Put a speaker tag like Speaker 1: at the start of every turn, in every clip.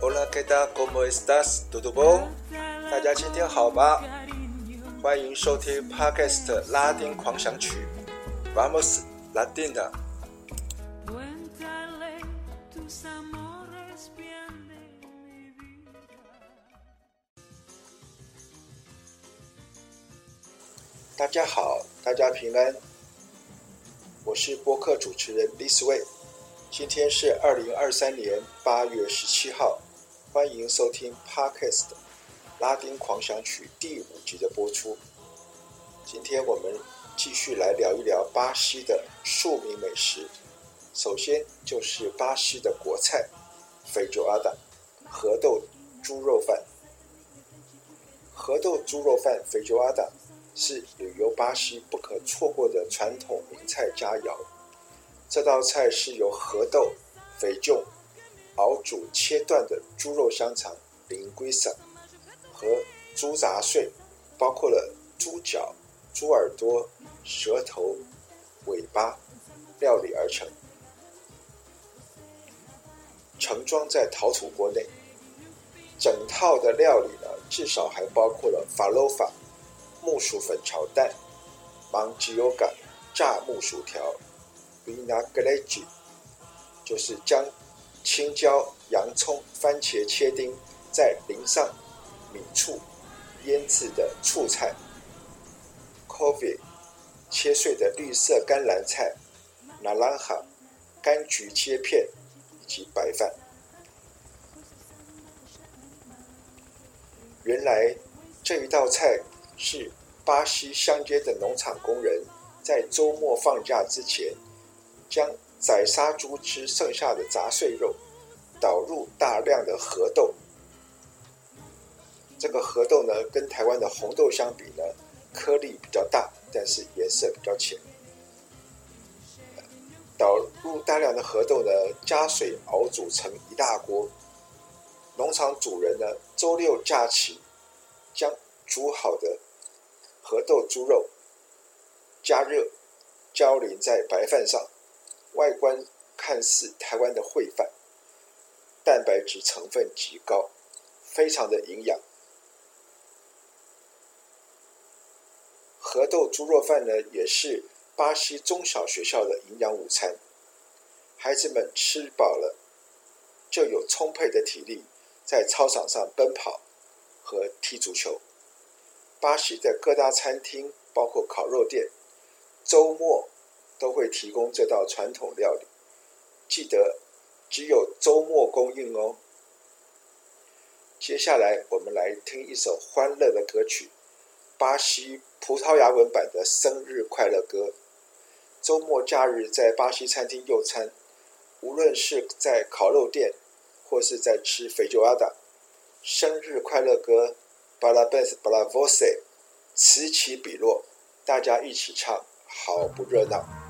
Speaker 1: Hola, ¿qué tal? ¿Cómo estás? ¿Todo bien? 大家今天好吗？欢迎收听 Podcast 拉丁狂想曲，Vamos Latina。大家好，大家平安。我是播客主持人 This Way。今天是二零二三年八月十七号，欢迎收听 Podcast 拉丁狂想曲第五集的播出。今天我们继续来聊一聊巴西的庶民美食。首先就是巴西的国菜非洲阿达河豆猪肉饭。河豆猪肉饭非洲阿达是旅游巴西不可错过的传统名菜佳肴。这道菜是由河豆、肥酱熬煮切断的猪肉香肠 linguiça 和猪杂碎，包括了猪脚、猪耳朵、舌头、尾巴料理而成，盛装在陶土锅内。整套的料理呢，至少还包括了 farofa 木薯粉炒蛋、芒吉欧嘎炸木薯条、vinagrete 就是将青椒、洋葱、番茄切丁，再淋上米醋腌制的醋菜；couve 切碎的绿色甘蓝菜；naranja 柑橘切片以及白饭。原来这一道菜。是巴西乡间的农场工人在周末放假之前，将宰杀猪只剩下的杂碎肉倒入大量的河豆。这个河豆呢，跟台湾的红豆相比呢，颗粒比较大，但是颜色比较浅。倒入大量的河豆呢，加水熬煮成一大锅。农场主人呢，周六假期将煮好的。河豆猪肉加热，浇淋在白饭上，外观看似台湾的烩饭，蛋白质成分极高，非常的营养。河豆猪肉饭呢，也是巴西中小学校的营养午餐。孩子们吃饱了，就有充沛的体力在操场上奔跑和踢足球。巴西的各大餐厅，包括烤肉店，周末都会提供这道传统料理。记得只有周末供应哦。接下来，我们来听一首欢乐的歌曲——巴西葡萄牙文版的生日快乐歌。周末假日在巴西餐厅用餐，无论是在烤肉店，或是在吃 feijoada，生日快乐歌。巴拉贝斯，巴拉沃塞，此起彼落，大家一起唱，好不热闹。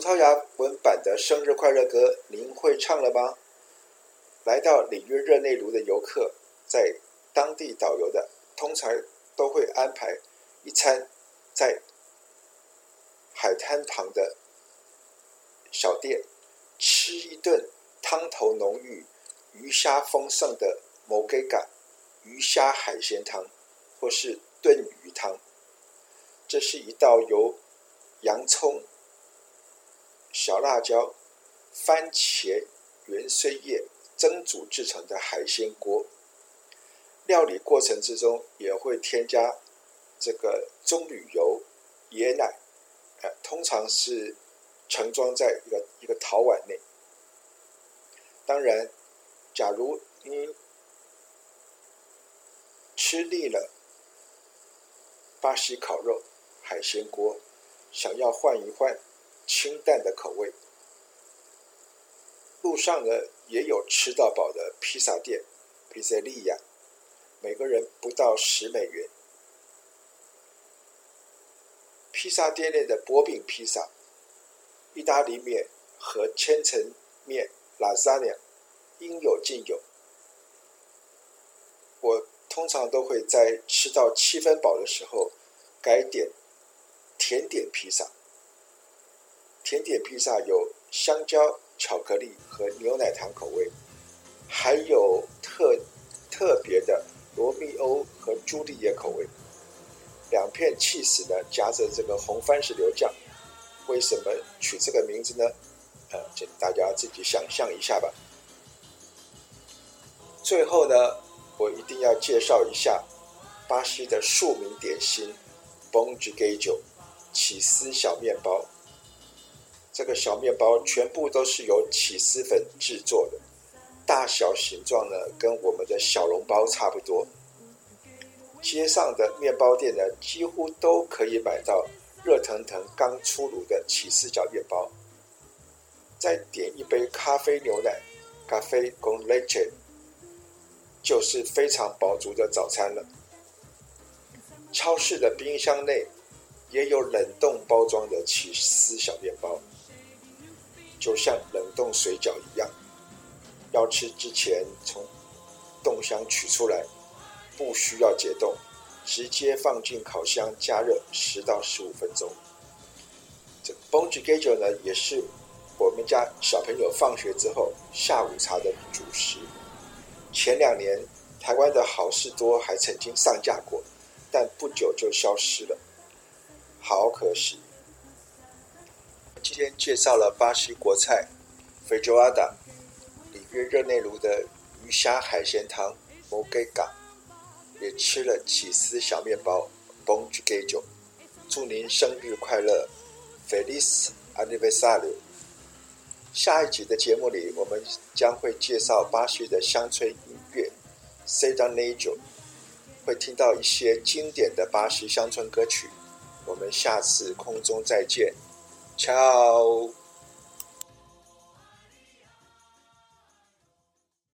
Speaker 1: 葡萄牙文版的生日快乐歌，您会唱了吗？来到里约热内卢的游客，在当地导游的通常都会安排一餐在海滩旁的小店，吃一顿汤头浓郁、鱼虾丰盛的摩根嘎鱼虾海鲜汤，或是炖鱼汤。这是一道由洋葱、小辣椒、番茄、芫荽叶蒸煮制成的海鲜锅。料理过程之中也会添加这个棕榈油、椰奶，呃，通常是盛装在一个一个陶碗内。当然，假如您吃腻了巴西烤肉、海鲜锅，想要换一换清淡的口味，路上呢也有吃到饱的披萨店，披萨利亚。每个人不到十美元。披萨店内的薄饼披萨、意大利面和千层面拉萨尼亚应有尽有。我通常都会在吃到七分饱的时候改点甜点披萨。甜点披萨有香蕉、巧克力和牛奶糖口味，还有特特别的。罗密欧和朱丽叶口味，两片起司呢夹着这个红番石榴酱，为什么取这个名字呢？呃，请大家自己想象一下吧。最后呢，我一定要介绍一下巴西的庶民点心 Pão de Queijo 起司小面包。这个小面包全部都是由起司粉制作的。大小形状呢，跟我们的小笼包差不多。街上的面包店呢，几乎都可以买到热腾腾刚出炉的起司小面包。再点一杯咖啡牛奶，咖啡 con leche，就是非常饱足的早餐了。超市的冰箱内也有冷冻包装的起司小面包，就像冷冻水饺一样。要吃之前从冻箱取出来，不需要解冻，直接放进烤箱加热十到十五分钟。这个 Pão de Queijo 呢，也是我们家小朋友放学之后下午茶的主食。前两年台湾的好事多还曾经上架过，但不久就消失了，好可惜。今天介绍了巴西国菜 Feijoada。约热内卢的鱼虾海鲜汤，Moqueca，也吃了起司小面包 b o n j g e j o。祝您生日快乐，Feliz Aniversario！下一集的节目里，我们将会介绍巴西的乡村音乐，Sertanejo，会听到一些经典的巴西乡村歌曲。我们下次空中再见 tchau.